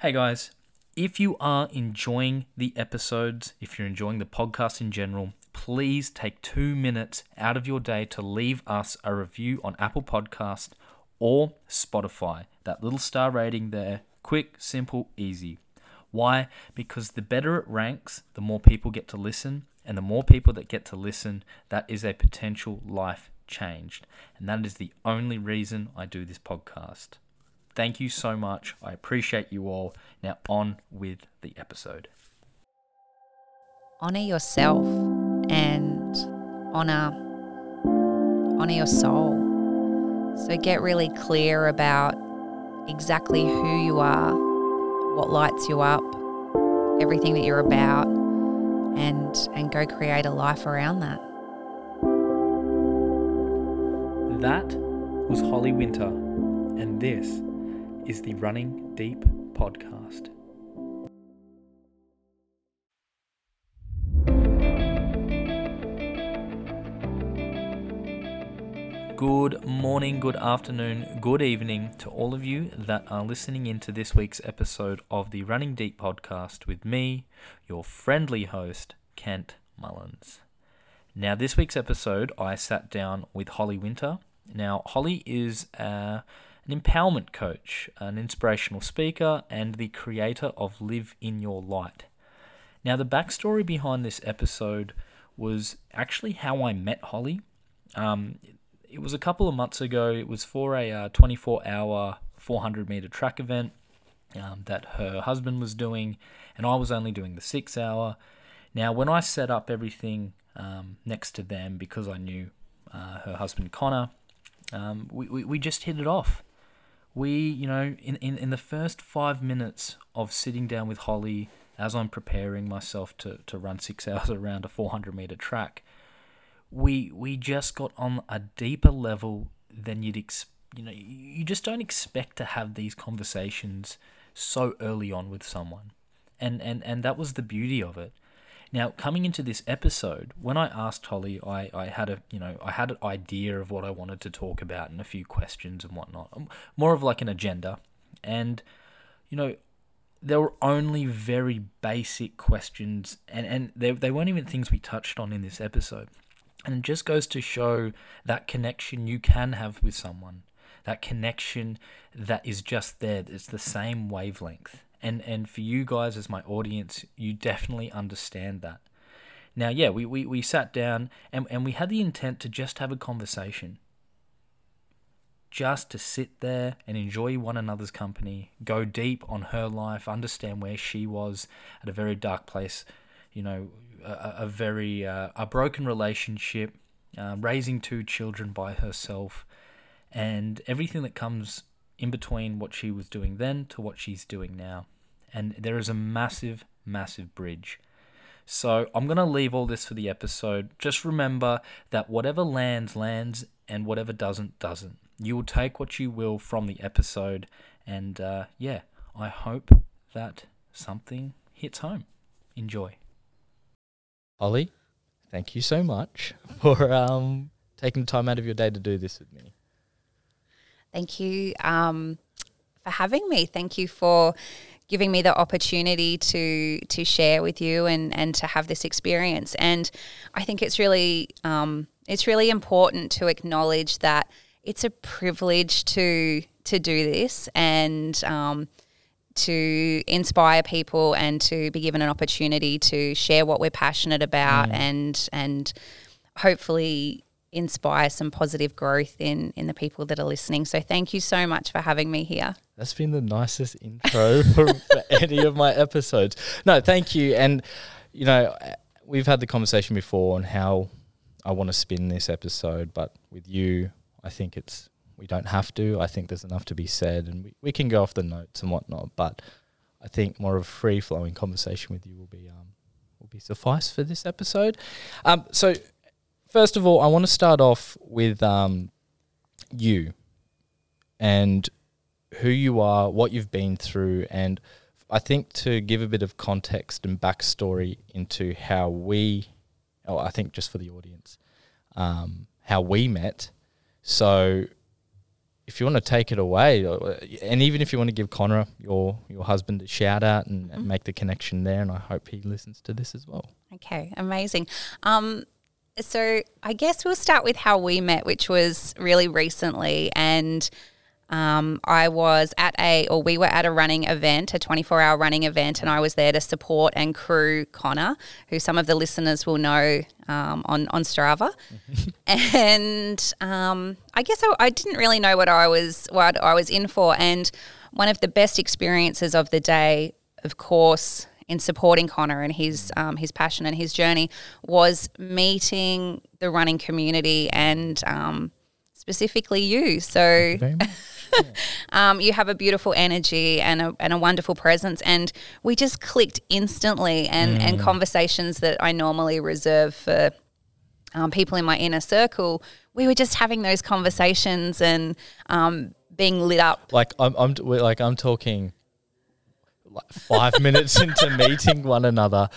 Hey guys, if you are enjoying the episodes, if you're enjoying the podcast in general, please take two minutes out of your day to leave us a review on Apple Podcast or Spotify. That little star rating there, quick, simple, easy. Why? Because the better it ranks, the more people get to listen, and the more people that get to listen, that is a potential life changed. And that is the only reason I do this podcast. Thank you so much. I appreciate you all. Now, on with the episode. honor yourself and honor honor your soul so get really clear about exactly who you are what lights you up everything that you're about and and go create a life around that That was Holly Winter, and this is the Running Deep podcast. Good morning, good afternoon, good evening to all of you that are listening into this week's episode of the Running Deep podcast with me, your friendly host, Kent Mullins. Now, this week's episode, I sat down with Holly Winter. Now, Holly is uh, an empowerment coach, an inspirational speaker, and the creator of Live in Your Light. Now, the backstory behind this episode was actually how I met Holly. Um, it was a couple of months ago. It was for a uh, 24 hour 400 meter track event um, that her husband was doing, and I was only doing the six hour. Now, when I set up everything um, next to them because I knew uh, her husband Connor, um, we, we, we just hit it off. We, you know, in, in, in the first five minutes of sitting down with Holly as I'm preparing myself to, to run six hours around a 400 meter track, we we just got on a deeper level than you'd ex- you know you just don't expect to have these conversations so early on with someone. And and and that was the beauty of it now coming into this episode when i asked holly i i had a you know i had an idea of what i wanted to talk about and a few questions and whatnot Um, more of like an agenda and you know there were only very basic questions and and they, they weren't even things we touched on in this episode and it just goes to show that connection you can have with someone, that connection that is just there. It's the same wavelength. And and for you guys as my audience, you definitely understand that. Now, yeah, we, we, we sat down and, and we had the intent to just have a conversation. Just to sit there and enjoy one another's company, go deep on her life, understand where she was at a very dark place, you know, a, a very uh, a broken relationship, uh, raising two children by herself, and everything that comes in between what she was doing then to what she's doing now. And there is a massive, massive bridge. So I'm going to leave all this for the episode. Just remember that whatever lands, lands, and whatever doesn't, doesn't. You will take what you will from the episode. And uh, yeah, I hope that something hits home. Enjoy. Holly, thank you so much for um, taking the time out of your day to do this with me. Thank you um, for having me. Thank you for giving me the opportunity to to share with you and and to have this experience. And i think it's really um, it's really important to acknowledge that it's a privilege to to do this and um, to inspire people and to be given an opportunity to share what we're passionate about and and hopefully inspire some positive growth in in the people that are listening. So thank you so much for having me here. That's been the nicest intro for, for any of my episodes. No, thank you. And, you know, we've had the conversation before on how I want to spin this episode, but with you, I think it's, we don't have to. I think there's enough to be said and we, we can go off the notes and whatnot, but I think more of a free flowing conversation with you will be, um, will be suffice for this episode. Um, so, first of all, I want to start off with um, you and who you are, what you've been through, and I think to give a bit of context and backstory into how we, oh, I think just for the audience, um, how we met. So, if you want to take it away, and even if you want to give Connor your your husband a shout out and, and Mhm. make the connection there, and I hope he listens to this as well. Okay, amazing. Um, so I guess we'll start with how we met, which was really recently, and um, I was at a, or we were at a running event, a 24 hour running event, and I was there to support and crew Connor, who some of the listeners will know um, on, on Strava. and um, I guess I, I didn't really know what I was, what I was in for. And one of the best experiences of the day, of course, in supporting Connor and his um, his passion and his journey was meeting the running community and um, specifically you. So um, you have a beautiful energy and a, and a wonderful presence, and we just clicked instantly. And and conversations that I normally reserve for um, people in my inner circle, we were just having those conversations and um, being lit up. like I'm, I'm like I'm talking like five minutes into meeting one another,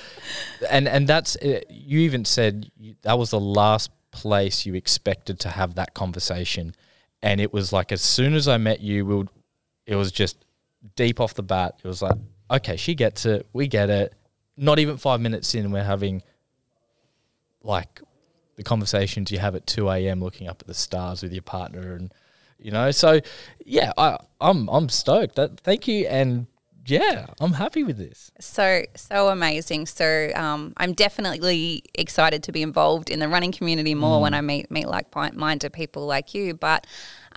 and and that's uh, you even said that was the last place you expected to have that conversation, and it was like as soon as I met you, we would, it was just deep off the bat. It was like okay, she gets it, we get it. Not even five minutes in, we're having like the conversations you have at two a.m. looking up at the stars with your partner and you know so yeah I, i'm i'm stoked that thank you and yeah i'm happy with this So so amazing. So um, I'm definitely excited to be involved in the running community more when I meet meet like minded people like you. But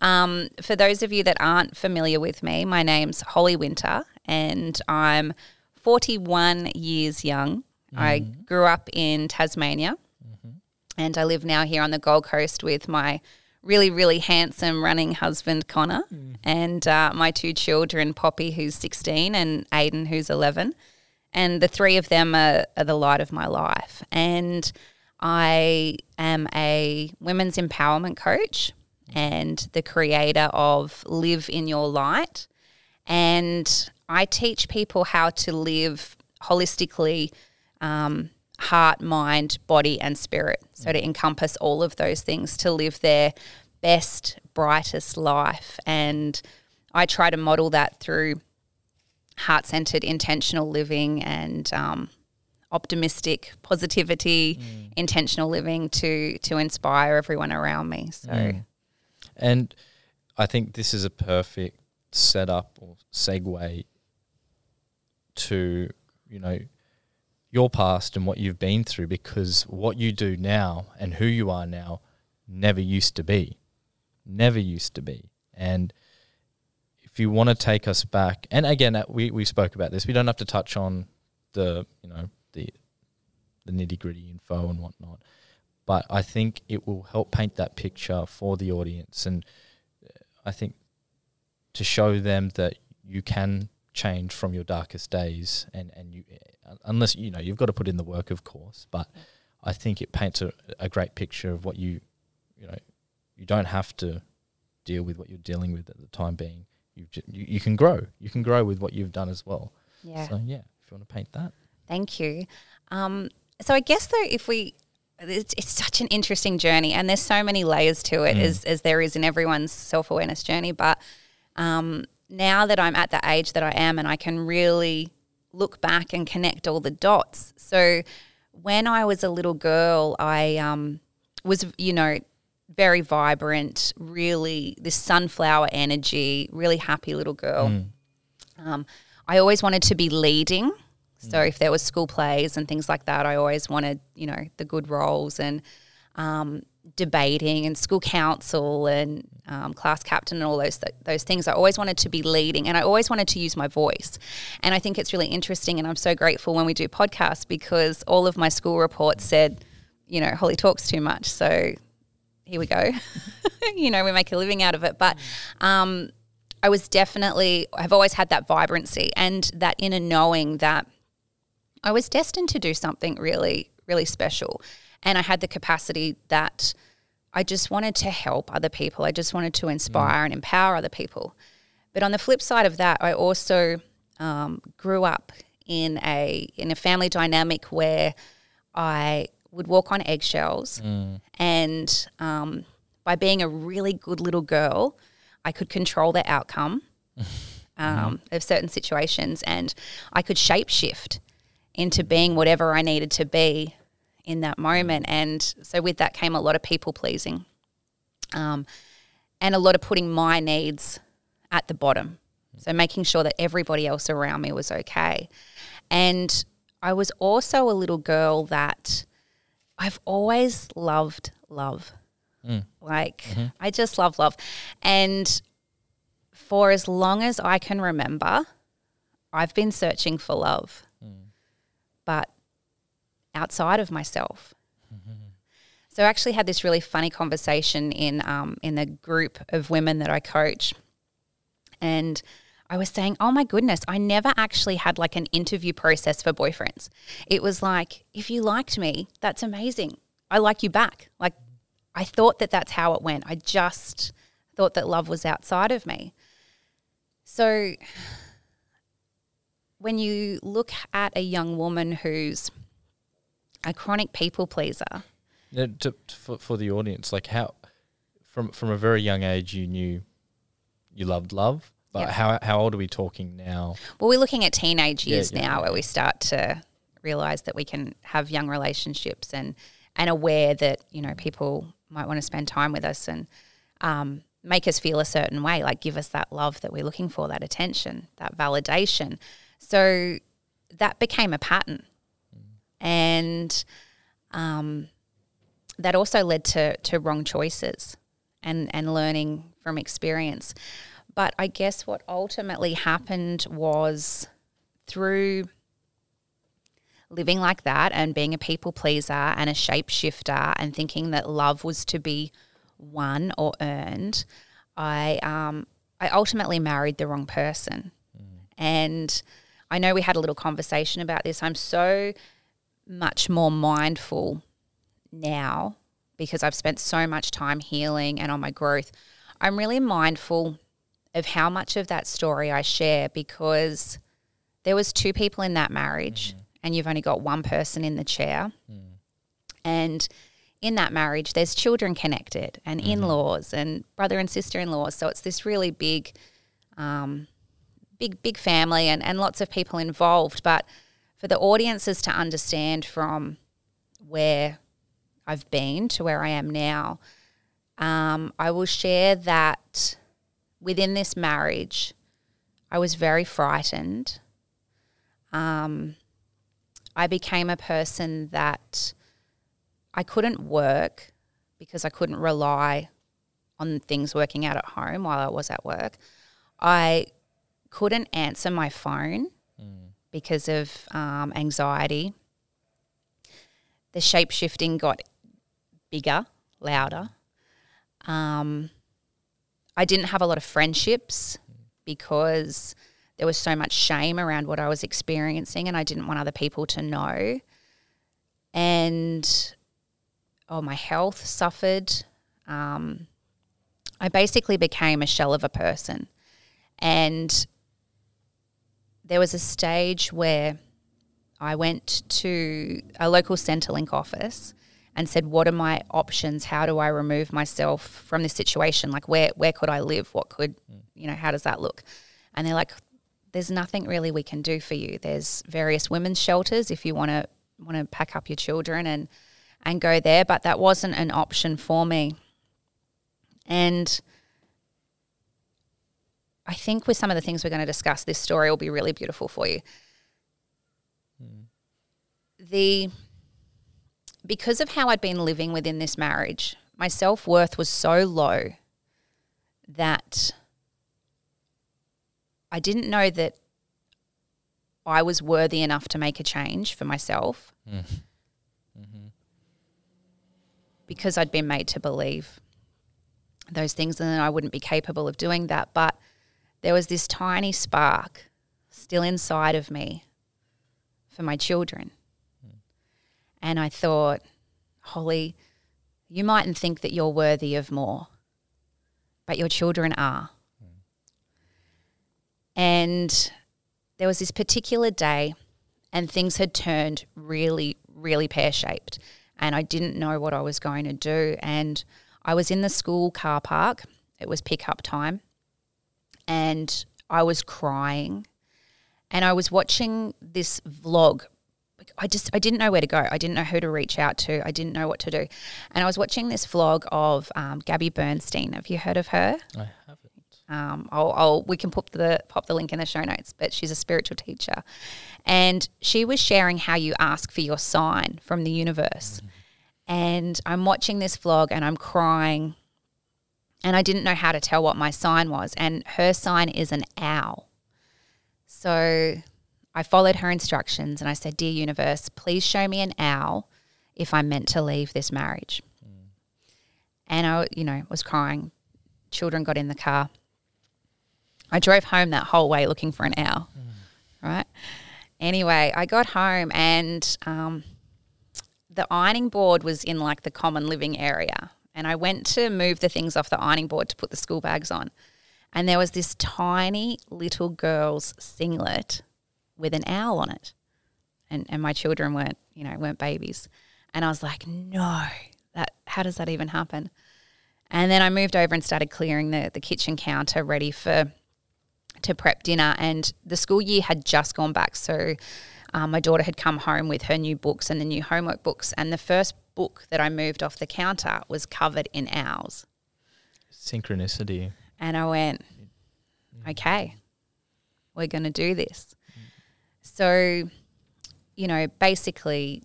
um, for those of you that aren't familiar with me, my name's Holly Winter, and I'm 41 years young. I grew up in Tasmania, and I live now here on the Gold Coast with my really, really handsome running husband, Connor, and uh, my two children, Poppi, who's 16, and Aiden, who's 11. And the three of them are, are the light of my life. And I am a women's empowerment coach and the creator of Live in Your Light. And I teach people how to live holistically um, heart, mind, body, and spirit. So to encompass all of those things to live their best, brightest life. And I try to model that through heart centered, intentional living and um, optimistic positivity, intentional living to to inspire everyone around me. So and i think this is a perfect setup or segue to you know your past and what you've been through because what you do now and who you are now never used to be. Never used to be. And if you want to take us back and again uh, we, we spoke about this we don't have to touch on the you know the the nitty gritty info and whatnot but I think it will help paint that picture for the audience and uh, I think to show them that you can change from your darkest days and and you unless you know you've got to put in the work of course but I think it paints a, a great picture of what you you know you don't have to deal with what you're dealing with at the time being you you, you can grow you can grow with what you've done as well yeah. so yeah if you want to paint that Thank you. Um, so I guess though, if we, it's, it's such an interesting journey, and there's so many layers to it, as as there is in everyone's self awareness journey. But um, now that I'm at the age that I am, and I can really look back and connect all the dots. So when I was a little girl, I um, was, you know, very vibrant, really this sunflower energy, really happy little girl. Um, I always wanted to be leading. So if there was school plays and things like that, I always wanted, you know, the good roles and um, debating and school council and um, class captain and all those th- those things. I always wanted to be leading, and I always wanted to use my voice. And I think it's really interesting, and I'm so grateful when we do podcasts because all of my school reports said, you know, Holly talks too much. So here we go. you know, we make a living out of it, but. Um, I was definitely, I've always had that vibrancy and that inner knowing that I was destined to do something really, really special. And I had the capacity that I just wanted to help other people. I just wanted to inspire and empower other people. But on the flip side of that, I also um, grew up in a in a family dynamic where I would walk on eggshells, and um, by being a really good little girl, I could control the outcome um, of certain situations, and I could shapeshift into being whatever I needed to be in that moment. And so with that came a lot of people pleasing, um, and a lot of putting my needs at the bottom. So making sure that everybody else around me was okay. And I was also a little girl that I've always loved love. Mm. Like, mm-hmm. I just love love. And for as long as I can remember, I've been searching for love, mm. but outside of myself. So I actually had this really funny conversation in um, in the group of women that I coach, and I was saying, "Oh my goodness, I never actually had like an interview process for boyfriends. It was like, if you liked me, that's amazing. I like you back. Like, I thought that that's how it went. I just thought that love was outside of me. So when you look at a young woman who's a chronic people pleaser, Now, to, to- for, for the audience, like how from from a very young age you knew you loved love, but Yeah. how how old are we talking now? well, we're looking at teenage Yeah, years yeah, now where we start to realize that we can have young relationships and and aware that you know people might want to spend time with us and um, make us feel a certain way, like give us that love that we're looking for, that attention, that validation. So that became a pattern, and um, that also led to to wrong choices and and learning from experience. But I guess what ultimately happened was through living like that and being a people pleaser and a shapeshifter and thinking that love was to be won or earned, I um, I ultimately married the wrong person. And I know we had a little conversation about this. I'm so much more mindful now because I've spent so much time healing and on my growth. I'm really mindful of how much of that story I share because there was two people in that marriage mm-hmm. and you've only got one person in the chair. Mm. And in that marriage there's children connected and mm-hmm. in-laws and brother and sister-in-laws. So it's this really big um, big big family and, and lots of people involved. But for the audiences to understand from where I've been to where I am now, um, I will share that within this marriage, I was very frightened. Um, I became a person that I couldn't work because I couldn't rely on things working out at home while I was at work. I couldn't answer my phone because of um, anxiety. The shape shifting got bigger, louder. Um, I didn't have a lot of friendships because there was so much shame around what I was experiencing, and I didn't want other people to know. And oh, my health suffered. Um, I basically became a shell of a person. And there was a stage where I went to a local Centrelink office and said, "What are my options? How do I remove myself from this situation? Like, where where could I live? What could you know? How does that look?" And they're like, "There's nothing really we can do for you. There's various women's shelters if you want to want to pack up your children and and go there, but that wasn't an option for me." And I think with some of the things we're going to discuss, this story will be really beautiful for you. Hmm. The because of how I'd been living within this marriage, my self worth was so low that I didn't know that I was worthy enough to make a change for myself hmm. mm-hmm. because I'd been made to believe those things and then I wouldn't be capable of doing that. But there was this tiny spark still inside of me for my children. Hmm. And I thought, Holly, you mightn't think that you're worthy of more, but your children are. Hmm. And there was this particular day, and things had turned really, really pear shaped. And I didn't know what I was going to do. And I was in the school car park, it was pickup time. And I was crying and I was watching this vlog. I just I didn't know where to go. I didn't know who to reach out to. I didn't know what to do, and I was watching this vlog of um, Gabby Bernstein. Have you heard of her? I haven't. Um, I'll, I'll we can pop the pop the link in the show notes. But she's a spiritual teacher, and she was sharing how you ask for your sign from the universe. And I'm watching this vlog and I'm crying, and I didn't know how to tell what my sign was. And her sign is an owl. So I followed her instructions and I said, Dear universe, please show me an owl if I'm meant to leave this marriage. And I, you know, was crying. Children got in the car. I drove home that whole way looking for an owl, right? Anyway, I got home and um, the ironing board was in like the common living area. And I went to move the things off the ironing board to put the school bags on. And there was this tiny little girl's singlet with an owl on it. And, and my children weren't, you know, weren't babies. And I was like, no, that how does that even happen? And then I moved over and started clearing the, the kitchen counter ready for to prep dinner. And the school year had just gone back. So um, my daughter had come home with her new books and the new homework books. And the first book that I moved off the counter was covered in owls. Synchronicity. And I went, okay, we're going to do this. So, you know, basically,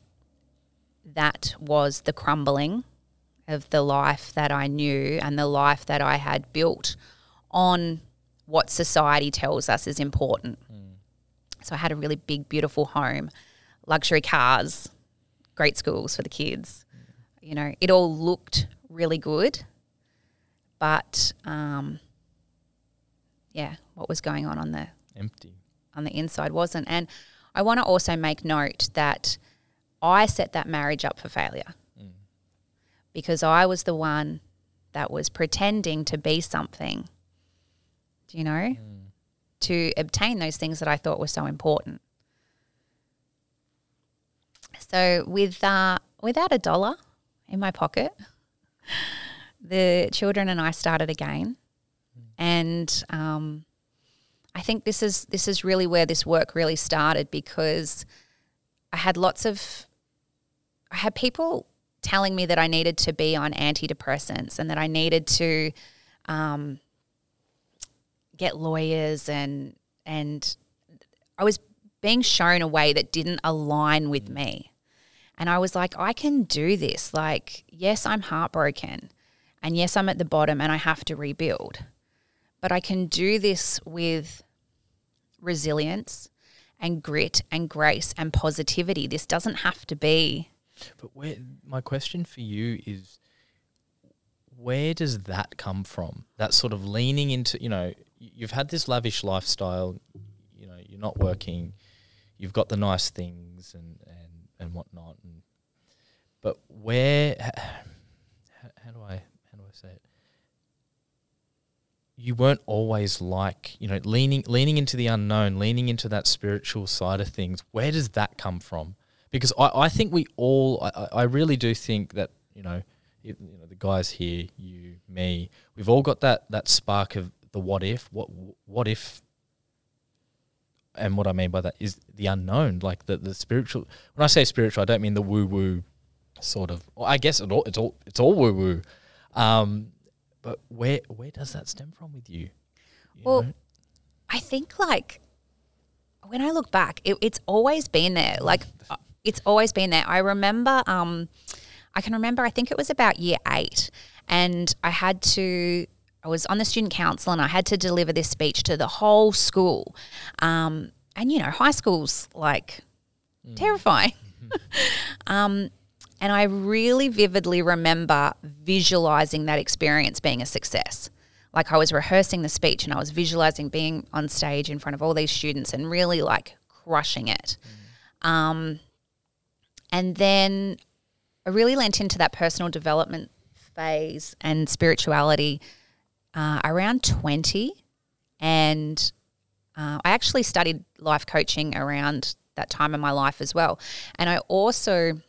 that was the crumbling of the life that I knew and the life that I had built on what society tells us is important. Mm. So, I had a really big, beautiful home, luxury cars, great schools for the kids. You know, it all looked really good, but um, yeah, what was going on on the Empty. on the inside wasn't. And I want to also make note that I set that marriage up for failure because I was the one that was pretending to be something, do you know, to obtain those things that I thought were so important. So with uh, without a dollar in my pocket, the children and I started again, and um, I think this is this is really where this work really started because I had lots of I had people telling me that I needed to be on antidepressants and that I needed to um, get lawyers and and I was being shown a way that didn't align with me. And I was like, I can do this. Like, yes, I'm heartbroken. And yes, I'm at the bottom and I have to rebuild. But I can do this with resilience and grit and grace and positivity. This doesn't have to be But where my question for you is where does that come from? That sort of leaning into, you know, you've had this lavish lifestyle, you know, you're not working, you've got the nice things and and and whatnot and but where how, how do I how do I say it? You weren't always like, you know, leaning leaning into the unknown, leaning into that spiritual side of things. Where does that come from? because I, I think we all I, I- really do think that you know you know the guys here you me we've all got that that spark of the what if what what if and what I mean by that is the unknown like the the spiritual when I say spiritual I don't mean the woo woo sort of well, I guess it all, it's all it's all woo woo um but where where does that stem from with you, You Well, know? I think like when I look back, it, it's always been there. Like uh, it's always been there. I remember, um, I can remember. I think it was about year eight, and I had to. I was on the student council, and I had to deliver this speech to the whole school. Um, and you know, high school's like terrifying. um, and I really vividly remember visualizing that experience being a success. Like I was rehearsing the speech and I was visualizing being on stage in front of all these students and really like crushing it. Um, and then I really lent into that personal development phase and spirituality uh, around 20. And uh, I actually studied life coaching around that time in my life as well. And I also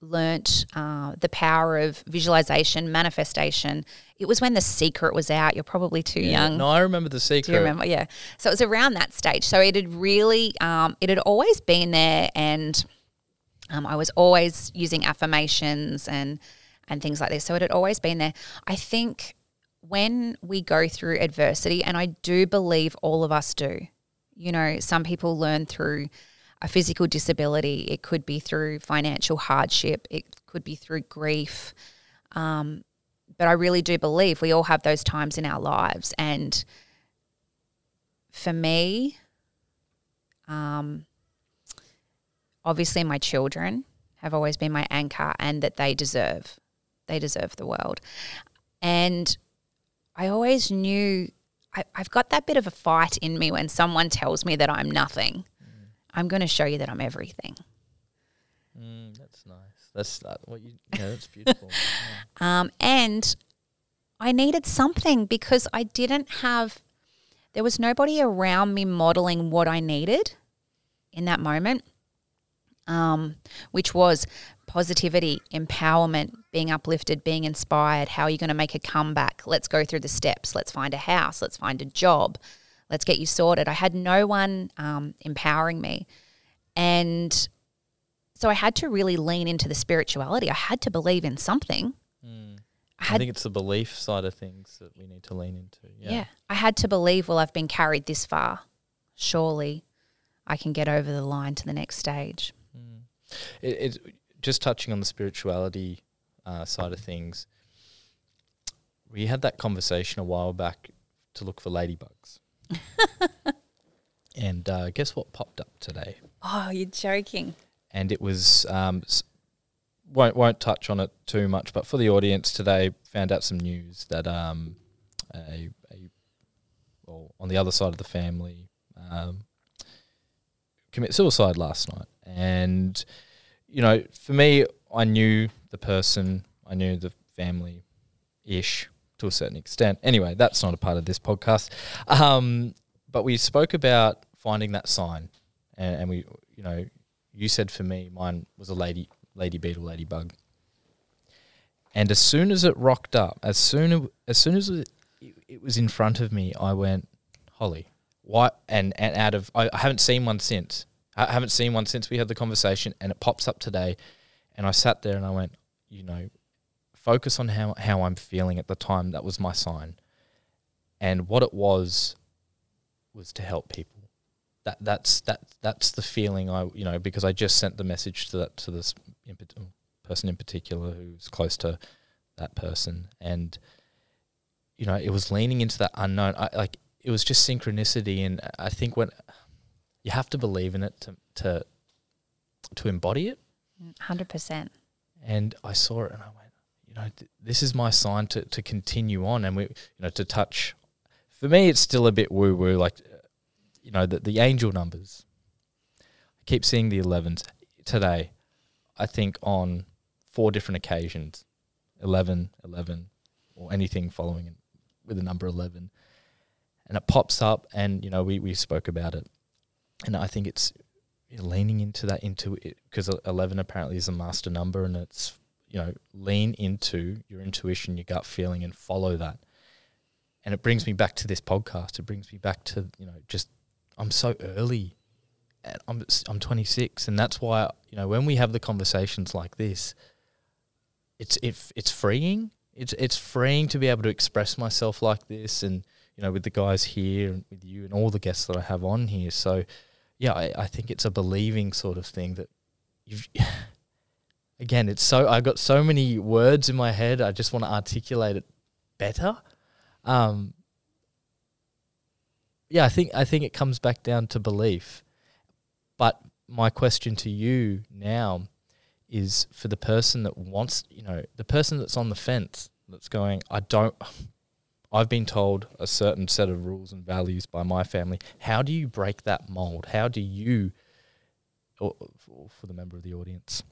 learnt uh, the power of visualization, manifestation, it was when The Secret was out. You're probably too young. No, I remember the secret. Do you remember? Yeah. So it was around that stage. So it had really, um, it had always been there, and um, I was always using affirmations and and things like this. So it had always been there. I think when we go through adversity, and I do believe all of us do. You know, some people learn through a physical disability. It could be through financial hardship. It could be through grief. Um, but I really do believe we all have those times in our lives. And for me, um, obviously, my children have always been my anchor and that they deserve. They deserve the world. And I always knew I, have got that bit of a fight in me when someone tells me that I'm nothing. Mm. I'm going to show you that I'm everything. Mm, that's nice. That's uh, what you. Yeah, that's beautiful. yeah. um, and I needed something because I didn't have. There was nobody around me modeling what I needed in that moment, um, which was positivity, empowerment, being uplifted, being inspired. How are you going to make a comeback? Let's go through the steps. Let's find a house. Let's find a job. Let's get you sorted. I had no one um, empowering me. And so I had to really lean into the spirituality. I had to believe in something. Mm. I, I, think it's the belief side of things that we need to lean into. Yeah. yeah. I had to believe, well, I've been carried this far. Surely I can get over the line to the next stage. Mm. It, it, just touching on the spirituality uh, side of things, we had that conversation a while back to look for ladybugs. and uh, guess what popped up today? Oh, you're joking and it was um, won't won't touch on it too much, but for the audience today, found out some news that um, a, a well, on the other side of the family um, commit suicide last night, and you know, for me, I knew the person, I knew the family, ish to a certain extent. Anyway, that's not a part of this podcast. Um, but we spoke about finding that sign, and, and we, you know, you said for me, mine was a lady, lady beetle, ladybug. And as soon as it rocked up, as soon as soon as it, it was in front of me, I went, "Holly, why?" And and out of I, I haven't seen one since. I haven't seen one since we had the conversation, and it pops up today. And I sat there and I went, you know, focus on how how I'm feeling at the time. That was my sign, and what it was was to help people. That that's that that's the feeling I you know because I just sent the message to that to this person in particular who's close to that person. And you know it was leaning into that unknown. I, like it was just synchronicity. And I think when you have to believe in it to to to embody it 100% and I saw it and I went you know th- this is my sign to to continue on and we you know to touch for me it's still a bit woo woo like uh, you know, the, the angel numbers. I keep seeing the 11s today. I think on four different occasions 11, 11, or anything following it with the number 11. And it pops up, and, you know, we, we spoke about it. And I think it's leaning into that, into it, because 11 apparently is a master number, and it's, you know, lean into your intuition, your gut feeling, and follow that. And it brings me back to this podcast. It brings me back to, you know, just I'm so early. And I'm I'm 26, and that's why you know when we have the conversations like this, it's it, it's freeing. It's it's freeing to be able to express myself like this, and you know with the guys here and with you and all the guests that I have on here. So, yeah, I, I think it's a believing sort of thing that you've. again, it's so I got so many words in my head. I just want to articulate it better. Um, yeah, I think I think it comes back down to belief. But my question to you now is for the person that wants, you know, the person that's on the fence that's going, I don't I've been told a certain set of rules and values by my family. How do you break that mold? How do you or for the member of the audience,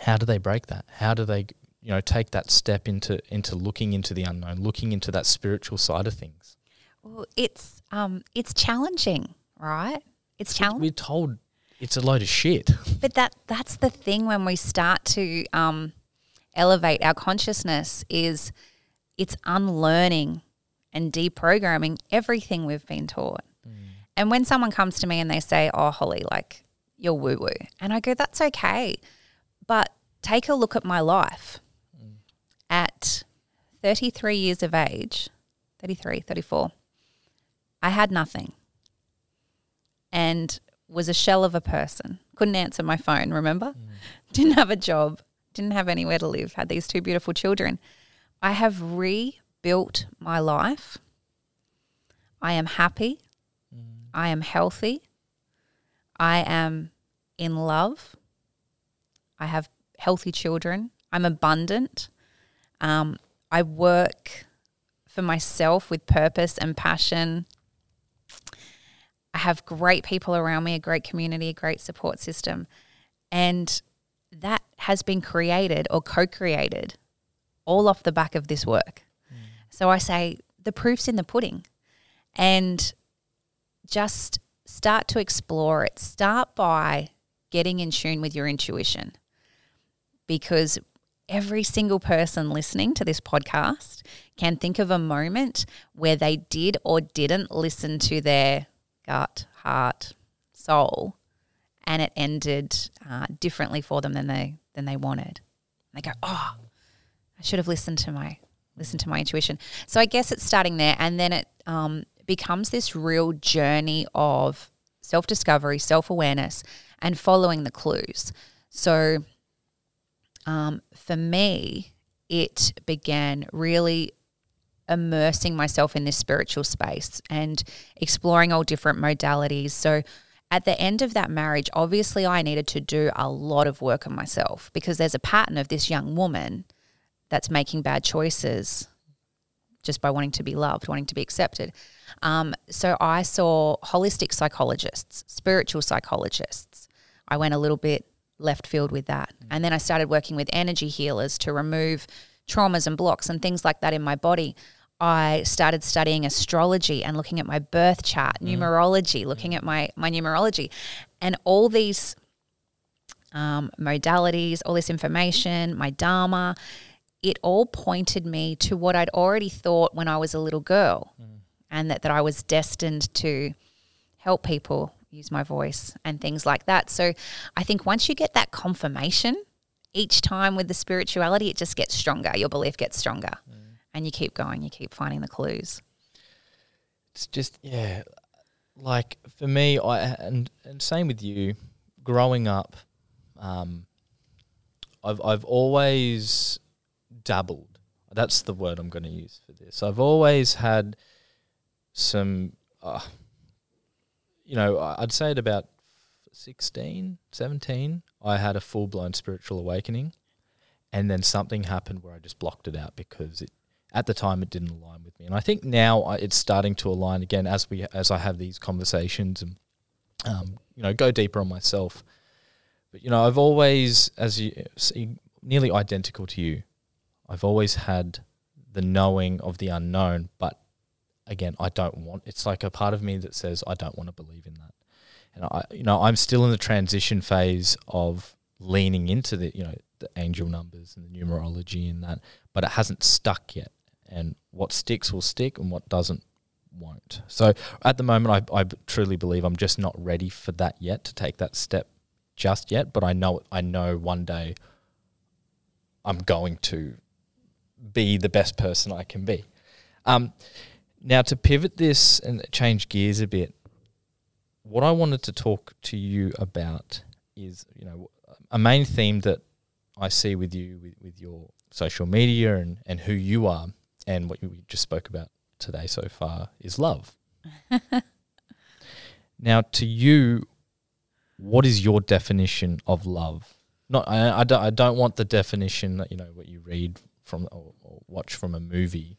how do they break that? How do they you know take that step into into looking into the unknown, looking into that spiritual side of things? Well, it's um, it's challenging, right? It's challenging. We're told it's a load of shit. But that that's the thing when we start to um, elevate our consciousness is it's unlearning and deprogramming everything we've been taught. And when someone comes to me and they say, "Oh, Holly, like you're woo woo," and I go, "That's okay," but take a look at my life. At 33 years of age, 33, 34, I had nothing and was a shell of a person. Couldn't answer my phone, remember? Mm. Didn't have a job, didn't have anywhere to live, had these two beautiful children. I have rebuilt my life. I am happy. I am healthy. I am in love. I have healthy children. I'm abundant. Um, I work for myself with purpose and passion. I have great people around me, a great community, a great support system. And that has been created or co created all off the back of this work. So I say the proof's in the pudding. And just start to explore it. Start by getting in tune with your intuition because every single person listening to this podcast can think of a moment where they did or didn't listen to their gut, heart, soul, and it ended uh, differently for them than they than they wanted. They go, "Oh, I should have listened to my listened to my intuition." So I guess it's starting there, and then it um, becomes this real journey of self discovery, self awareness, and following the clues. So um, for me, it began really immersing myself in this spiritual space and exploring all different modalities. So at the end of that marriage, obviously I needed to do a lot of work on myself because there's a pattern of this young woman that's making bad choices just by wanting to be loved, wanting to be accepted. Um, so I saw holistic psychologists, spiritual psychologists. I went a little bit left field with that. And then I started working with energy healers to remove traumas and blocks and things like that in my body. I started studying astrology and looking at my birth chart, numerology, looking at my my numerology, and all these um, modalities, all this information, my dharma, it all pointed me to what I'd already thought when I was a little girl, and that that I was destined to help people use my voice and things like that. So I think once you get that confirmation each time with the spirituality, it just gets stronger. Your belief gets stronger. And you keep going, you keep finding the clues. it's just yeah like for me i and and same with you growing up um i've i've always dabbled. That's the word i'm going to use for this. I've always had some uh, you know i'd say at about 16 17 i had a full-blown spiritual awakening and then something happened where i just blocked it out because it at the time it didn't align with me. And i think now it's starting to align again as we as i have these conversations and um, you know go deeper on myself. But you know i've always as you see nearly identical to you i've always had the knowing of the unknown but again i don't want it's like a part of me that says i don't want to believe in that and i you know i'm still in the transition phase of leaning into the you know the angel numbers and the numerology and that but it hasn't stuck yet and what sticks will stick and what doesn't won't. So at the moment, I, I truly believe I'm just not ready for that yet to take that step just yet. But I know I know one day I'm going to be the best person I can be. Um, now to pivot this and change gears a bit, what I wanted to talk to you about is you know a main theme that I see with you with, with your social media and, and who you are and what we just spoke about today so far is love. now, to you, what is your definition of love? Not, I, I, don't, I don't want the definition that you know what you read from or, or watch from a movie.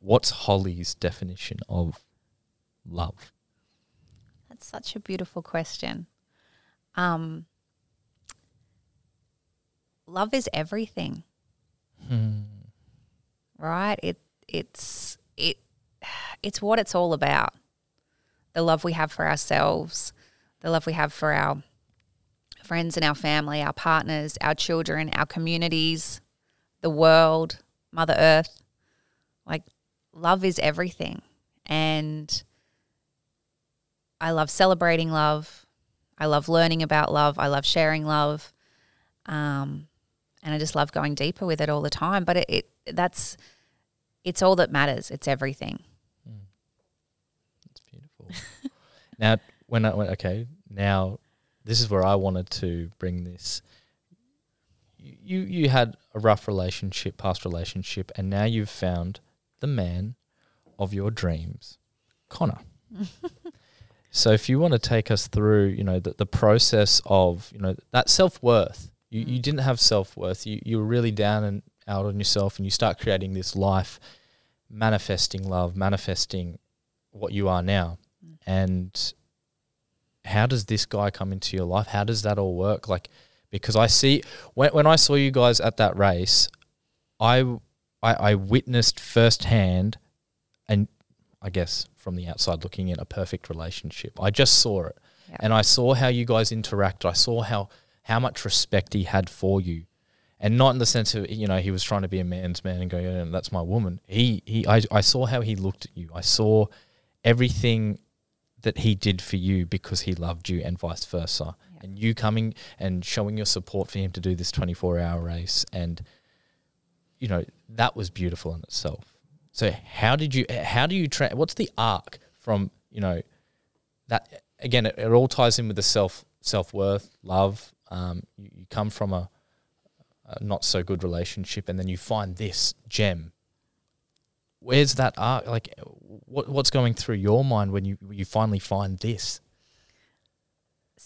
What's Holly's definition of love? That's such a beautiful question. Um, love is everything, Hmm. right? It it's it it's what it's all about. The love we have for ourselves, the love we have for our friends and our family, our partners, our children, our communities, the world, Mother Earth. Like, love is everything. And I love celebrating love. I love learning about love. I love sharing love. Um, and I just love going deeper with it all the time. But it, it that's it's all that matters. It's everything. It's beautiful. now, when I went, okay, now this is where I wanted to bring this. You you had a rough relationship, past relationship, and now you've found the man of your dreams, Connor. so if you want to take us through, you know, the, the process of, you know, that self worth. You you mm. didn't have self worth. You you were really down and out on yourself and you start creating this life manifesting love, manifesting what you are now. Mm. And how does this guy come into your life? How does that all work? Like, because I see when when I saw you guys at that race, I I, I witnessed firsthand, and I guess from the outside looking in, a perfect relationship. I just saw it, Yeah. and I saw how you guys interact. I saw how how much respect he had for you, and not in the sense of you know he was trying to be a man's man and go, yeah, that's my woman. He he I, I saw how he looked at you. I saw everything that he did for you because he loved you and vice versa. Yeah. And you coming and showing your support for him to do this 24 hour race. And you know that was beautiful in itself. So how did you how do you tra- what's the arc from, you know, that again it, it all ties in with the self self-worth, love, um you, you come from a, a not so good relationship and then you find this gem. Where's that arc? Like what what's going through your mind when you you finally find this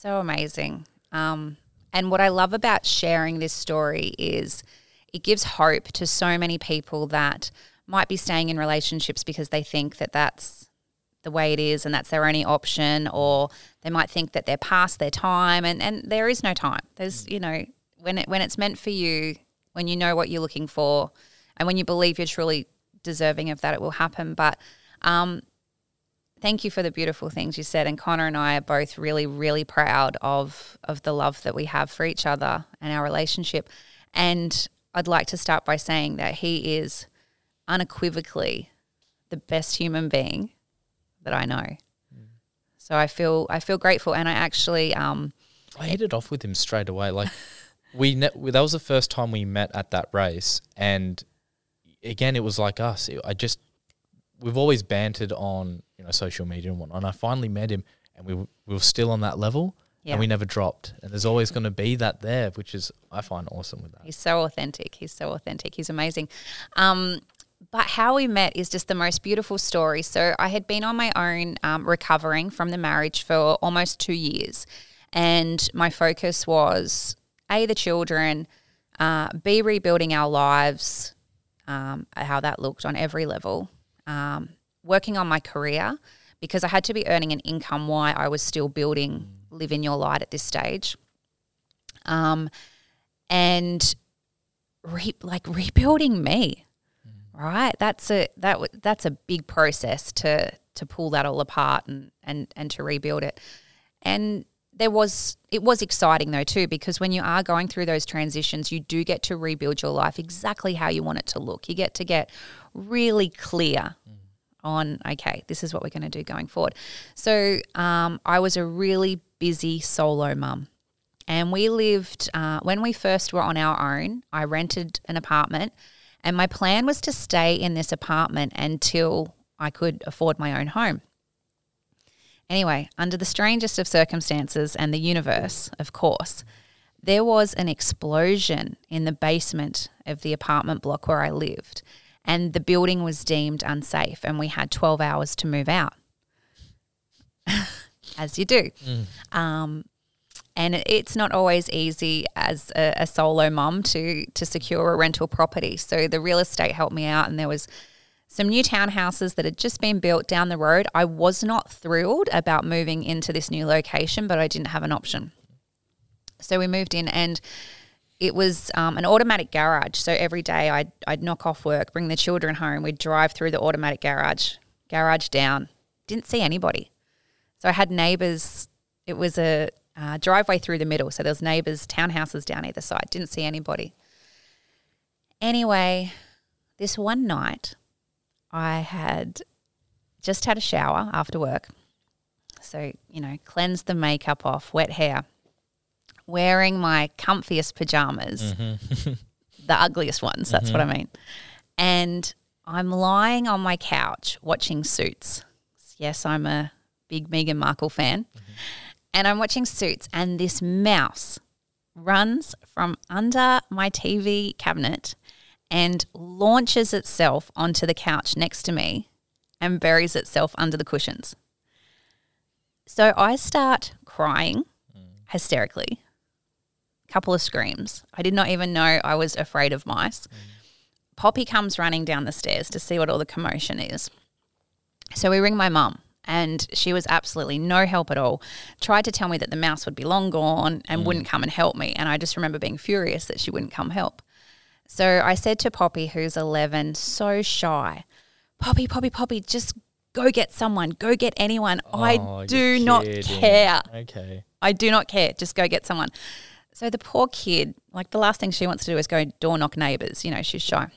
So amazing. Um, and what I love about sharing this story is it gives hope to so many people that might be staying in relationships because they think that that's the way it is and that's their only option, or they might think that they're past their time, and, and there is no time. There's, you know, when it when it's meant for you, when you know what you're looking for, and when you believe you're truly deserving of that, it will happen. But um, thank you for the beautiful things you said. And Connor and I are both really, really proud of of the love that we have for each other and our relationship. And I'd like to start by saying that he is unequivocally the best human being that I know. So I feel I feel grateful, and I actually um, I hit it off with him straight away. Like we, ne- that was the first time we met at that race, and again, it was like us. It- I just we've always bantered on you know social media and whatnot. And I finally met him, and we we were still on that level, Yeah. and we never dropped. And there's always going to be that there, which is I find awesome with that. He's so authentic. He's so authentic. He's amazing. Um, but how we met is just the most beautiful story. So I had been on my own um, recovering from the marriage for almost two years, and my focus was a the children, uh, b rebuilding our lives, um, how that looked on every level, um, working on my career because I had to be earning an income while I was still building Live in Your Light at this stage. Um, and re- like rebuilding me, right? That's a that w- that's a big process to to pull that all apart and and and to rebuild it. And there was it was exciting though too because when you are going through those transitions, you do get to rebuild your life exactly how you want it to look. You get to get really clear on okay, this is what we're going to do going forward. So um, I was a really busy solo mum. And we lived, uh, when we first were on our own, I rented an apartment. And my plan was to stay in this apartment until I could afford my own home. Anyway, under the strangest of circumstances and the universe, of course, there was an explosion in the basement of the apartment block where I lived. And the building was deemed unsafe, and we had 12 hours to move out, as you do. Um, and it's not always easy as a, a solo mum to to secure a rental property. So the real estate helped me out, and there was some new townhouses that had just been built down the road. I was not thrilled about moving into this new location, but I didn't have an option. So we moved in, and it was um, an automatic garage. So every day I'd, I'd knock off work, bring the children home, we'd drive through the automatic garage, garage down. Didn't see anybody. So I had neighbors. It was a uh, driveway through the middle. So there was neighbours, townhouses down either side. Didn't see anybody. Anyway, this one night, I had just had a shower after work. So, you know, cleansed the makeup off, wet hair, wearing my comfiest pajamas, mm-hmm. the ugliest ones, that's what I mm-hmm. mean. And I'm lying on my couch watching Suits. Yes, I'm a big Meghan Markle fan. Mm-hmm. And I'm watching Suits, and this mouse runs from under my TV cabinet and launches itself onto the couch next to me and buries itself under the cushions. So I start crying mm. hysterically, couple of screams. I did not even know I was afraid of mice. Poppi comes running down the stairs to see what all the commotion is. So we ring my mum, and she was absolutely no help at all. Tried to tell me that the mouse would be long gone and mm. wouldn't come and help me. And I just remember being furious that she wouldn't come help. So I said to Poppi, who's 11, so shy, Poppi, Poppi, Poppi, just go get someone, go get anyone. Oh, I do not kidding. care. Okay. I do not care. Just go get someone. So the poor kid, like the last thing she wants to do is go door knock neighbors. You know, she's shy.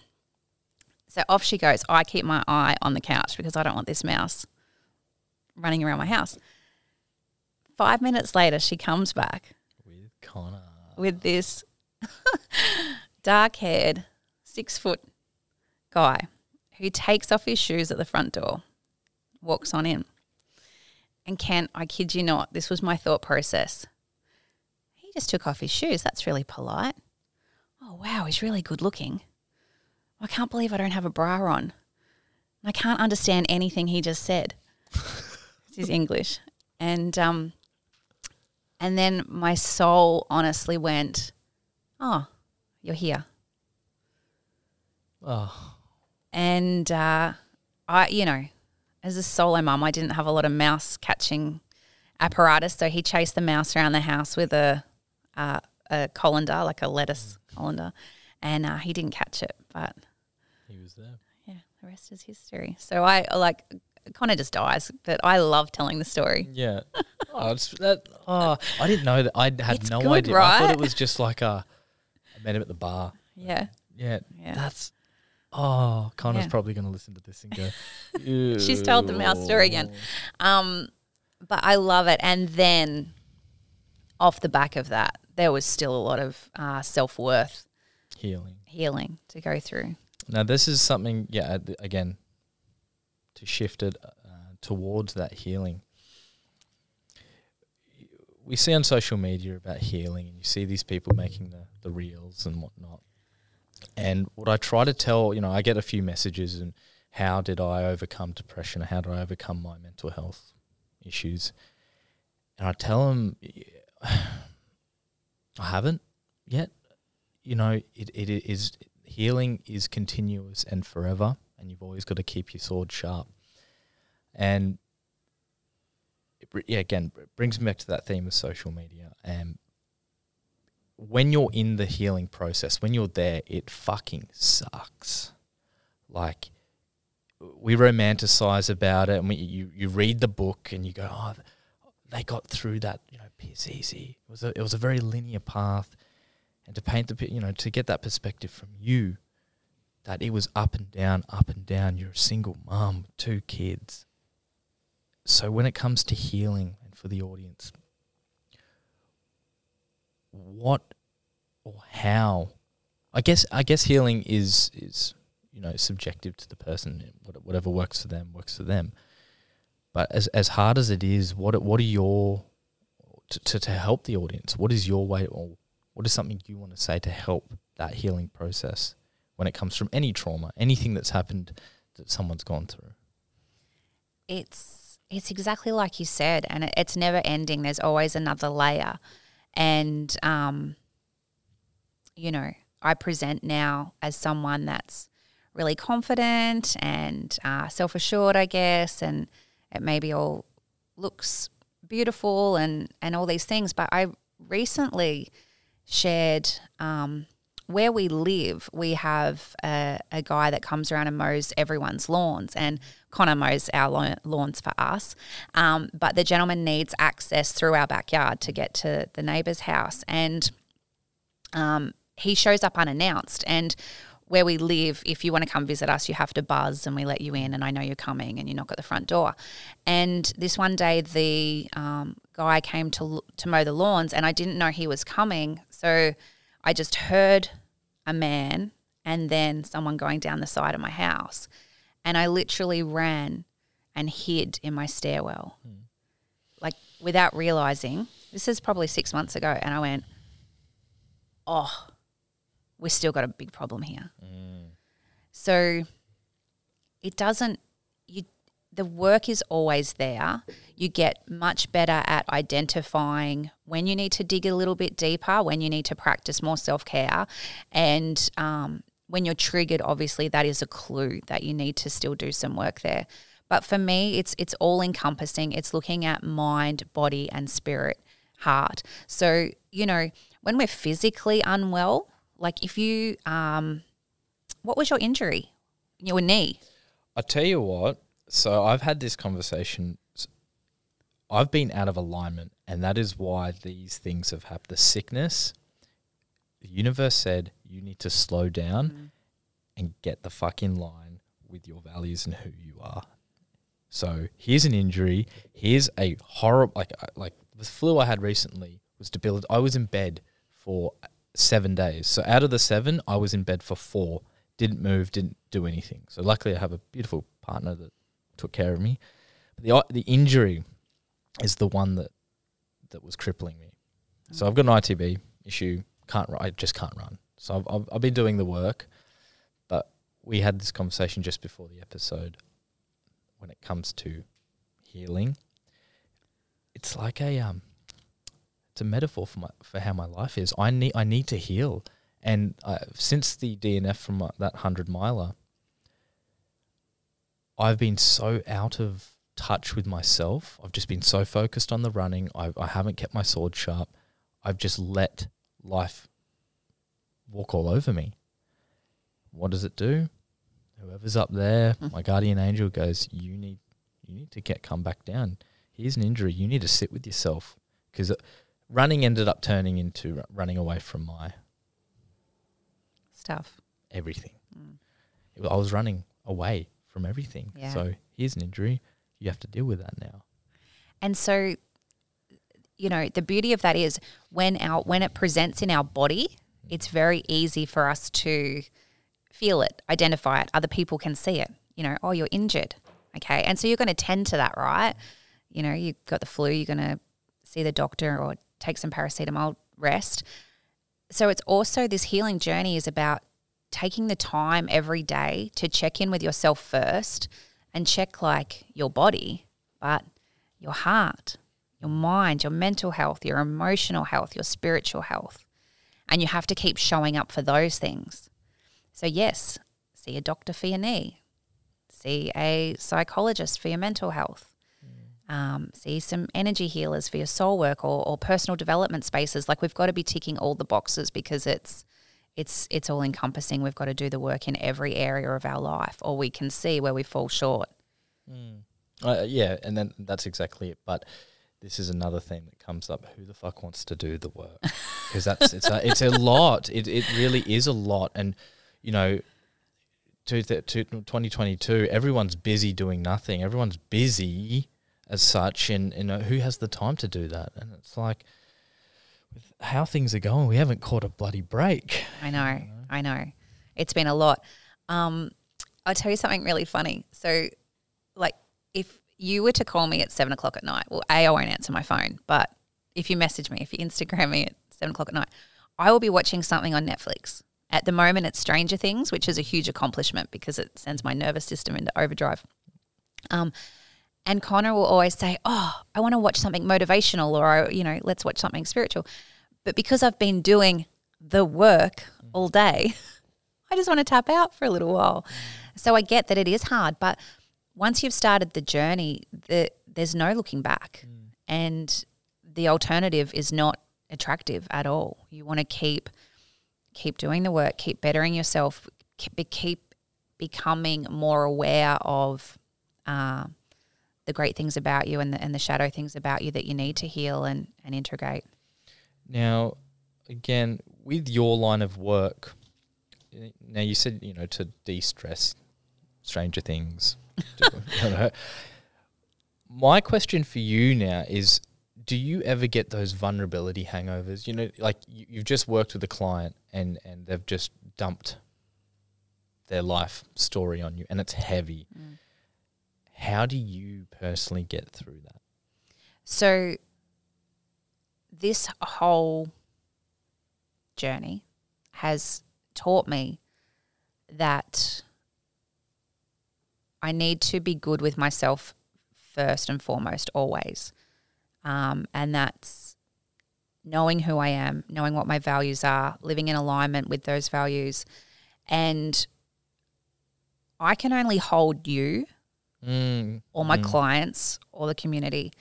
So off she goes. I keep my eye on the couch because I don't want this mouse running around my house. Five minutes later, she comes back With Connor. with this dark haired, six foot guy who takes off his shoes at the front door, walks on in. And Ken, I kid you not, this was my thought process. Just took off his shoes. That's really polite. Oh, wow, he's really good looking. I can't believe I don't have a bra on. I can't understand anything he just said. this is English. And um and then my soul honestly went, Oh, you're here. Oh, And uh, I, you know, as a solo mum, I didn't have a lot of mouse catching apparatus. So he chased the mouse around the house with a uh, a colander, like a lettuce colander, and uh, he didn't catch it. But he was there. yeah, the rest is history. So I like kind of just dies, but I love telling the story. Yeah. oh, that. Oh, I didn't know that. I had It's no good, idea. I thought it was just like a. I met him at the bar. Yeah, Yeah. Yeah. That's. Oh, Connor's Yeah. probably going to listen to this and go. She's told the mouse story again. Um, but I love it. And then off the back of that, there was still a lot of uh, self worth Healing. healing to go through. Now, this is something, yeah, again, to shift it uh, towards that healing. We see on social media about healing, and you see these people making the, the reels and whatnot. And what I try to tell, you know, I get a few messages and how did I overcome depression? How did I overcome my mental health issues? And I tell them, I haven't yet. You know, it, it is healing is continuous and forever, and you've always got to keep your sword sharp. And it, yeah, again, it brings me back to that theme of social media. And when you're in the healing process, when you're there, it fucking sucks. Like we romanticize about it, and we, you you read the book and you go, oh, they got through that, you know, piss easy. It was a, it was a very linear path. And to paint the you know to get that perspective from you that it was up and down up and down. You're a single mom two kids. So when it comes to healing and for the audience what or how i guess i guess healing is is you know subjective to the person. Whatever works for them works for them but as as hard as it is what what are your to, to, to help the audience what is your way or what is something you want to say to help that healing process when it comes from any trauma, anything that's happened that someone's gone through? It's it's exactly like you said, and it, it's never ending. There's always another layer, and um, you know, I present now as someone that's really confident and uh, self assured, I guess, and it maybe all looks beautiful and and all these things. But I recently shared um, where we live, we have a, a guy that comes around and mows everyone's lawns, and Connor mows our lawn- lawns for us. Um, but the gentleman needs access through our backyard to get to the neighbour's house, and um, he shows up unannounced. And where we live, if you want to come visit us, you have to buzz and we let you in, and I know you're coming, and you knock at the front door. And this one day, the um, guy came to to mow the lawns, and I didn't know he was coming, so I just heard a man and then someone going down the side of my house, and I literally ran and hid in my stairwell, like without realizing. This is probably six months ago, and I went, "Oh, we've still got a big problem here." So it doesn't you the work is always there. You get much better at identifying when you need to dig a little bit deeper, when you need to practice more self care, and um, when you're triggered. Obviously, that is a clue that you need to still do some work there. But for me, it's it's all encompassing. It's looking at mind, body, and spirit, heart. So you know when we're physically unwell, like if you um, what was your injury? Your knee. I tell you what. So I've had this conversation. I've been out of alignment, and that is why these things have happened. The sickness. The universe said you need to slow down and get the fuck in line with your values and who you are. So here's an injury. Here's a horrible like like the flu I had recently was debilitating. I was in bed for seven days. So out of the seven, I was in bed for four. Didn't move. Didn't do anything. So luckily, I have a beautiful partner that took care of me. But the the injury is the one that that was crippling me. So I've got an ITB issue. Can't I just can't run. So I've, I've I've been doing the work, but we had this conversation just before the episode. When it comes to healing, it's like a um, it's a metaphor for my for how my life is. I need I need to heal, and uh, since the DNF from my, that hundred miler, I've been so out of touch with myself. I've just been so focused on the running. I, I haven't kept my sword sharp. I've just let life walk all over me. What does it do? Whoever's up there, hmm. my guardian angel goes, "You need, you need to get come back down. Here's an injury. You need to sit with yourself because uh, running ended up turning into ru- running away from my Stuff. everything. Mm. It- I was running away from everything. Yeah. So here's an injury. You have to deal with that now. And so, you know, the beauty of that is when our when it presents in our body, it's very easy for us to feel it, identify it. Other people can see it. You know, oh, you're injured. Okay. And so you're going to tend to that, right? You know, you've got the flu, you're going to see the doctor or take some paracetamol, rest. So it's also this healing journey is about taking the time every day to check in with yourself first and check like your body, but your heart, your mind, your mental health, your emotional health, your spiritual health. And you have to keep showing up for those things. So, yes, see a doctor for your knee, see a psychologist for your mental health, um, see some energy healers for your soul work or, or personal development spaces. Like, we've got to be ticking all the boxes because it's it's it's all encompassing. We've got to do the work in every area of our life, or we can see where we fall short. Uh, yeah, and then that's exactly it. But this is another thing that comes up: who the fuck wants to do the work? Because that's it's a, it's a lot. It it really is a lot, and you know, to, to, to 2022, everyone's busy doing nothing. Everyone's busy as such, and you know who has the time to do that? And it's like, with how things are going, we haven't caught a bloody break. I know, I know. It's been a lot. Um, I'll tell you something really funny. So, like, if you were to call me at seven o'clock at night, well, A, I won't answer my phone, but if you message me, if you Instagram me at seven o'clock at night, I will be watching something on Netflix. At the moment, it's Stranger Things, which is a huge accomplishment because it sends my nervous system into overdrive. Um, and Connor will always say, "Oh, I want to watch something motivational, or you know, let's watch something spiritual." But because I've been doing the work all day, I just want to tap out for a little while. So I get that it is hard, but once you've started the journey, the, there's no looking back, and the alternative is not attractive at all. You want to keep keep doing the work, keep bettering yourself, keep, keep becoming more aware of uh, the great things about you and the, and the shadow things about you that you need to heal and, and integrate. Now, again, with your line of work, now you said, you know, to de stress, Stranger Things. My question for you now is do you ever get those vulnerability hangovers? You know, like you, you've just worked with a client and, and they've just dumped their life story on you and it's heavy. Mm. How do you personally get through that? So, this whole journey has taught me that I need to be good with myself first and foremost, always. Um, and that's knowing who I am, knowing what my values are, living in alignment with those values. And I can only hold you mm. or my mm. clients or the community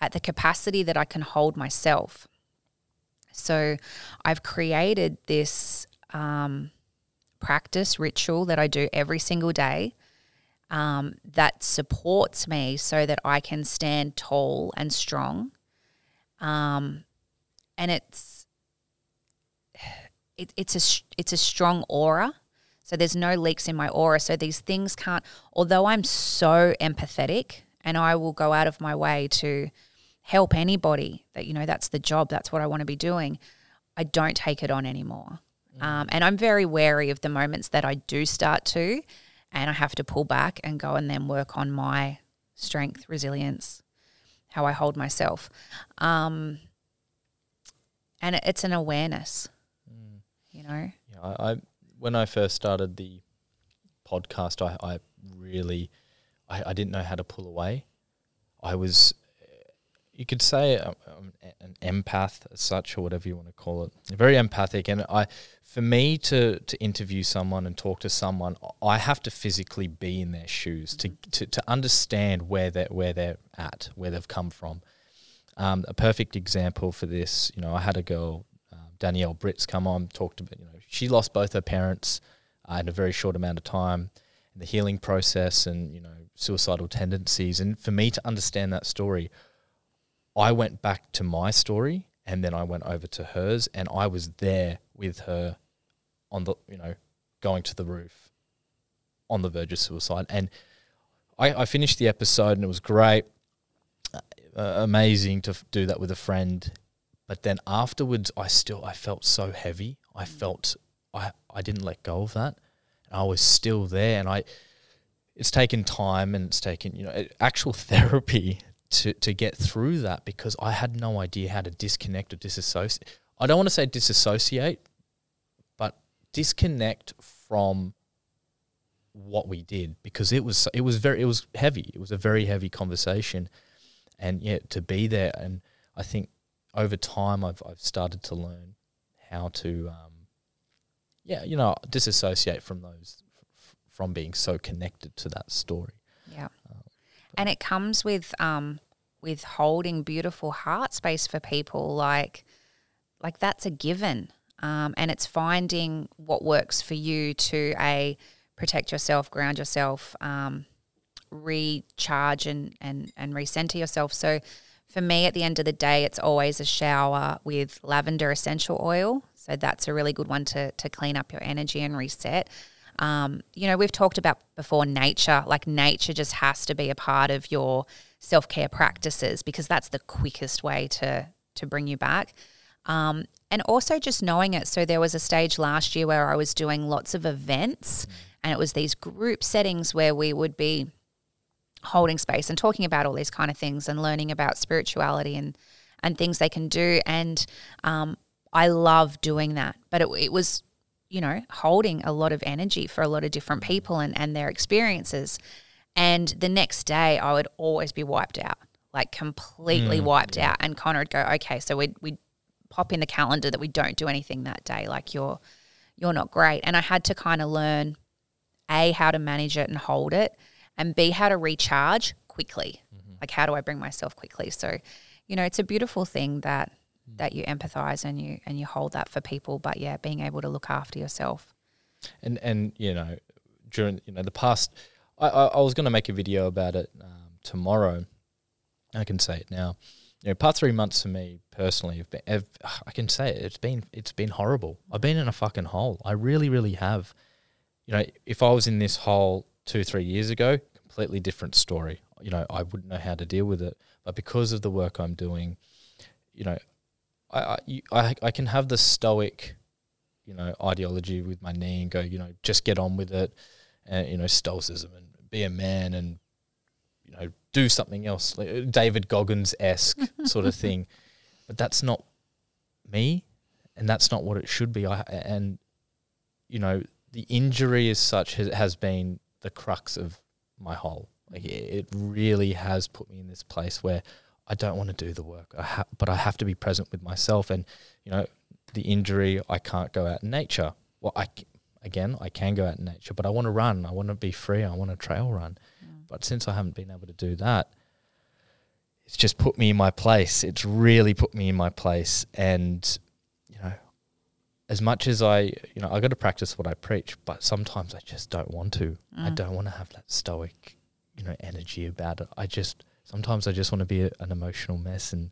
at the capacity that I can hold myself. So I've created this um, practice ritual that I do every single day um, that supports me so that I can stand tall and strong. Um, and it's it, it's a it's a strong aura. So there's no leaks in my aura. So these things can't. Although I'm so empathetic, and I will go out of my way to help anybody. That you know that's the job. That's what I want to be doing. I don't take it on anymore. Mm. Um, and I'm very wary of the moments that I do start to and I have to pull back and go and then work on my strength, resilience, how I hold myself. Um, and it's an awareness, mm. you know. Yeah, I, I, when I first started the podcast, I, I really I, I didn't know how to pull away. I was you could say I'm an empath as such or whatever you want to call it. Very empathic. And i for me to to interview someone and talk to someone i have to physically be in their shoes to to, to understand where they where they're at where they've come from. Um, a perfect example for this you know i had a girl uh, danielle britz come on talked about you know she lost both her parents uh, in a very short amount of time the healing process and you know suicidal tendencies and for me to understand that story I went back to my story and then I went over to hers and I was there with her on the, you know, going to the roof on the verge of suicide. And I, I finished the episode and it was great, uh, amazing to f- do that with a friend. But then afterwards, I still, I felt so heavy. I felt, I, I didn't let go of that. I was still there and I, it's taken time and it's taken, you know, actual therapy to to get through that because I had no idea how to disconnect or disassociate. I don't want to say disassociate, but disconnect from what we did because it was it was very it was heavy. It was a very heavy conversation, and yeah, to be there and I think over time I've I've started to learn how to um, yeah you know disassociate from those f- from being so connected to that story. Yeah. Um, and it comes with um, with holding beautiful heart space for people. Like, like that's a given, um, and it's finding what works for you to a protect yourself, ground yourself, um, recharge, and and and recenter yourself. So. For me, at the end of the day, it's always a shower with lavender essential oil. So that's a really good one to, to clean up your energy and reset. Um, you know, we've talked about before nature, like nature just has to be a part of your self care practices because that's the quickest way to to bring you back. Um, and also just knowing it. So there was a stage last year where I was doing lots of events, and it was these group settings where we would be holding space and talking about all these kind of things and learning about spirituality and and things they can do. And um, I love doing that, but it, it was you know, holding a lot of energy for a lot of different people and, and their experiences. And the next day, I would always be wiped out, like completely mm, wiped out. And Connor would go, okay, so we'd, we'd pop in the calendar that we don't do anything that day. Like you're, you're not great. And I had to kind of learn A, how to manage it and hold it, and B, how to recharge quickly. Mm-hmm. Like, how do I bring myself quickly? So, you know, it's a beautiful thing that that you empathize and you and you hold that for people. But yeah, being able to look after yourself. and and you know during you know the past i i, I was going to make a video about it um, tomorrow i can say it now you know past three months for me personally have been have, i can say it it's been it's been horrible i've been in a fucking hole i really really have you know if i was in this hole two three years ago completely different story. You know i wouldn't know how to deal with it. But because of the work i'm doing you know i i, you- I, I can have the stoic you know ideology with my knee and go you know just get on with it. And you know stoicism and be a man and you know do something else like uh, David Goggins esque sort of thing. But that's not me and that's not what it should be. I and you know the injury as such has, has been the crux of my whole like it, it really has put me in this place where I don't want to do the work I ha- but I have to be present with myself and you know the injury, I can't go out in nature. Well, I again, I can go out in nature, but I want to run. I want to be free. I want to trail run. But since I haven't been able to do that, it's just put me in my place. It's really put me in my place. And as much as I, you know, I got to practice what I preach, but sometimes I just don't want to. I Mm. don't want to have that stoic, you know, energy about it. I just sometimes I just want to be a, an emotional mess and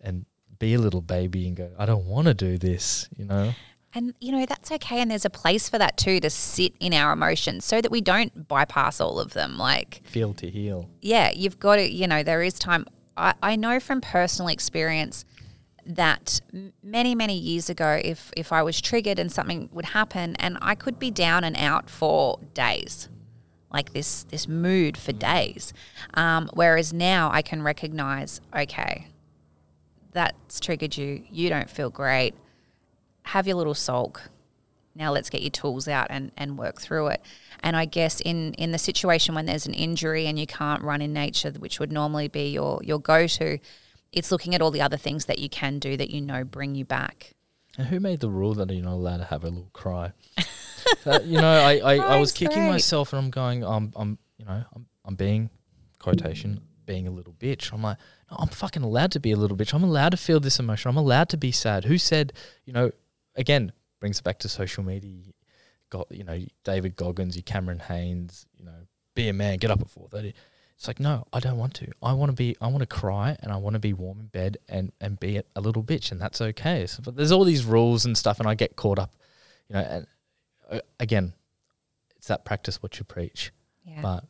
and be a little baby and go, I don't want to do this, you know? And you know that's okay, and there's a place for that too to sit in our emotions, so that we don't bypass all of them. Like Feel to heal. yeah, you've got to, you know, there is time. I, I know from personal experience that many, many years ago, if, if I was triggered and something would happen and I could be down and out for days, like this, this mood for days. Um, whereas now I can recognize, okay, that's triggered you. You don't feel great. Have your little sulk. Now let's get your tools out and, and work through it. And I guess in, in the situation when there's an injury and you can't run in nature, which would normally be your, your go to, it's looking at all the other things that you can do that you know bring you back. And who made the rule that you're not allowed to have a little cry? That- you know, I, I, I was kicking great. myself and I'm going, I'm, I'm, you know, I'm, I'm being, quotation, being a little bitch. I'm like, no, I'm fucking allowed to be a little bitch. I'm allowed to feel this emotion. I'm allowed to be sad. Who said, you know, again, brings it back to social media. Got, you know, David Goggins, you Cameron Hanes, you know, be a man, get up at 4.30. It's like, no, I don't want to. I want to be, I want to cry and I want to be warm in bed and, and be a, little bitch and that's okay. So, but there's all these rules and stuff and I get caught up, you know, and uh, again, it's that practice what you preach. Yeah. But,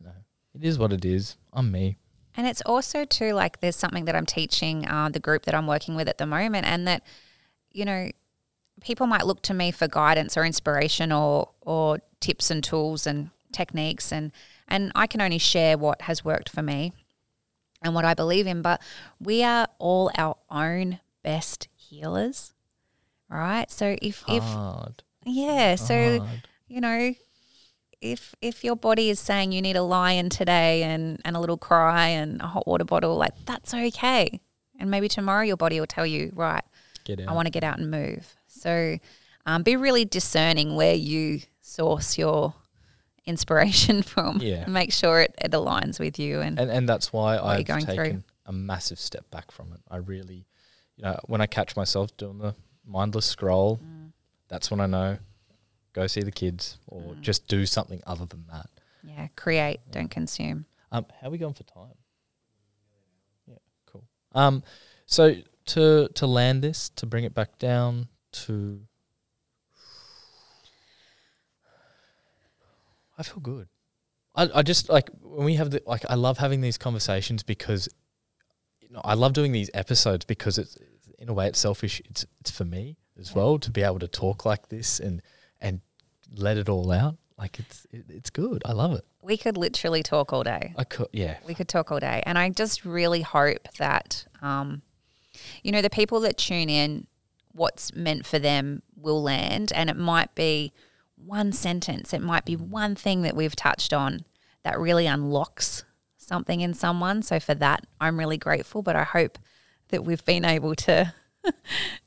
you know, it is what it is. I'm me. And it's also too like there's something that I'm teaching uh, the group that I'm working with at the moment, and that you know people might look to me for guidance or inspiration or or tips and tools and techniques, and and I can only share what has worked for me and what I believe in. But we are all our own best healers, right? So if if Hard. yeah, so hard. you know if if your body is saying you need a lion today and and a little cry and a hot water bottle like that's okay and maybe tomorrow your body will tell you right Get out. i want to get out and move so um, be really discerning where you source your inspiration from Yeah. make sure it, it aligns with you and, and and that's why I've going through. taken a massive step back from it. I really, you know, when I catch myself doing the mindless scroll, Mm. that's when I know go see the kids or Mm. just do something other than that. yeah create don't consume Um, how are we going for time? Yeah, cool. Um, so to to land this, to bring it back down to, I feel good. I I just like when we have the like I love having these conversations because, you know, I love doing these episodes because it's, it's in a way it's selfish. It's it's for me as well to be able to talk like this and and let it all out. Like it's it, it's good. I love it. we could literally talk all day I could yeah. we could talk all day. And I just really hope that, um, you know, the people that tune in, what's meant for them will land. And it might be one sentence, it might be one thing that we've touched on that really unlocks something in someone. So for that, I'm really grateful. But I hope that we've been able to.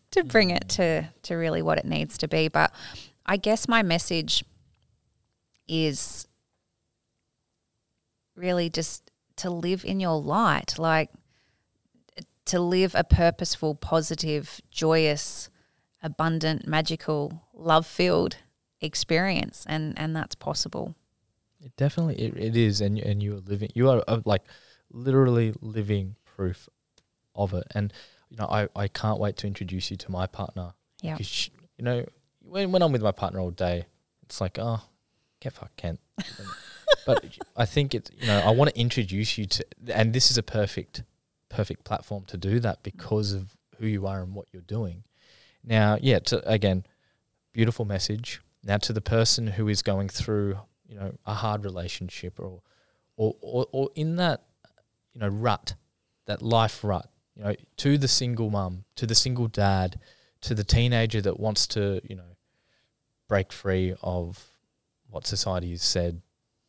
to bring it to to really what it needs to be but i guess my message is really just to live in your light like to live a purposeful, positive, joyous, abundant, magical, love-filled experience and and that's possible. It definitely it, it is, and and you are living. You are uh, like literally living proof of it. And you know, I I can't wait to introduce you to my partner. Yeah. She- you know, when when I'm with my partner all day, it's like, oh, get fucked, Kent. but I think it's you know I want to introduce you to, and this is a perfect perfect platform to do that because of who you are and what you're doing. Now, yeah, to, again, beautiful message. Now to the person who is going through you know a hard relationship or or or, or in that you know rut, that life rut. You know, to the single mum, to the single dad, to the teenager that wants to you know break free of what society has said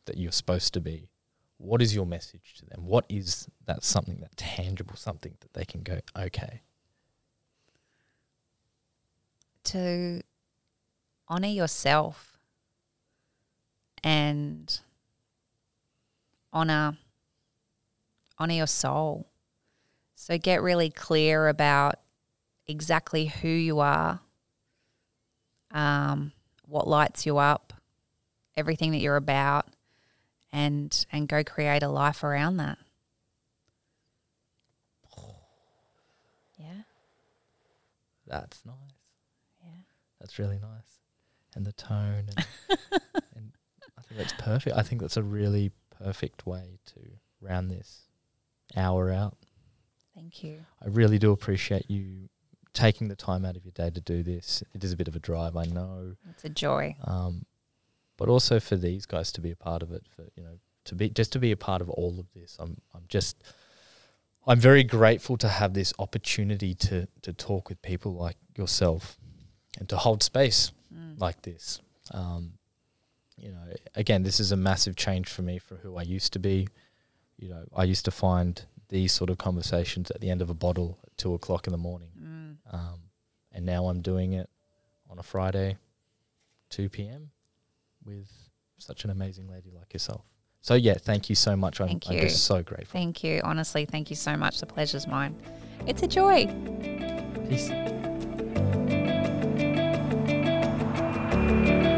that you're supposed to be. What is your message to them? What is that something that tangible, something that they can go, okay, to honor yourself and honor honor your soul. So get really clear about exactly who you are, um, what lights you up, everything that you're about, and and go create a life around that. Yeah, that's nice. yeah. That's really nice. And the tone and, and I think that's perfect. I think that's a really perfect way to round this hour out. Thank you. I really do appreciate you taking the time out of your day to do this. It is a bit of a drive, I know. It's a joy. Um, but also for these guys to be a part of it, for you know, to be just to be a part of all of this. I'm I'm just I'm very grateful to have this opportunity to to talk with people like yourself and to hold space Mm. like this. Um, you know, again, this is a massive change for me for who I used to be. You know, I used to find these sort of conversations at the end of a bottle at two o'clock in the morning, Mm. um, and now I'm doing it on a Friday, two p.m. with such an amazing lady like yourself. So yeah, thank you so much. I'm, Thank I'm just so grateful. Thank you. Honestly, thank you so much. The pleasure's mine. It's a joy. Peace thank you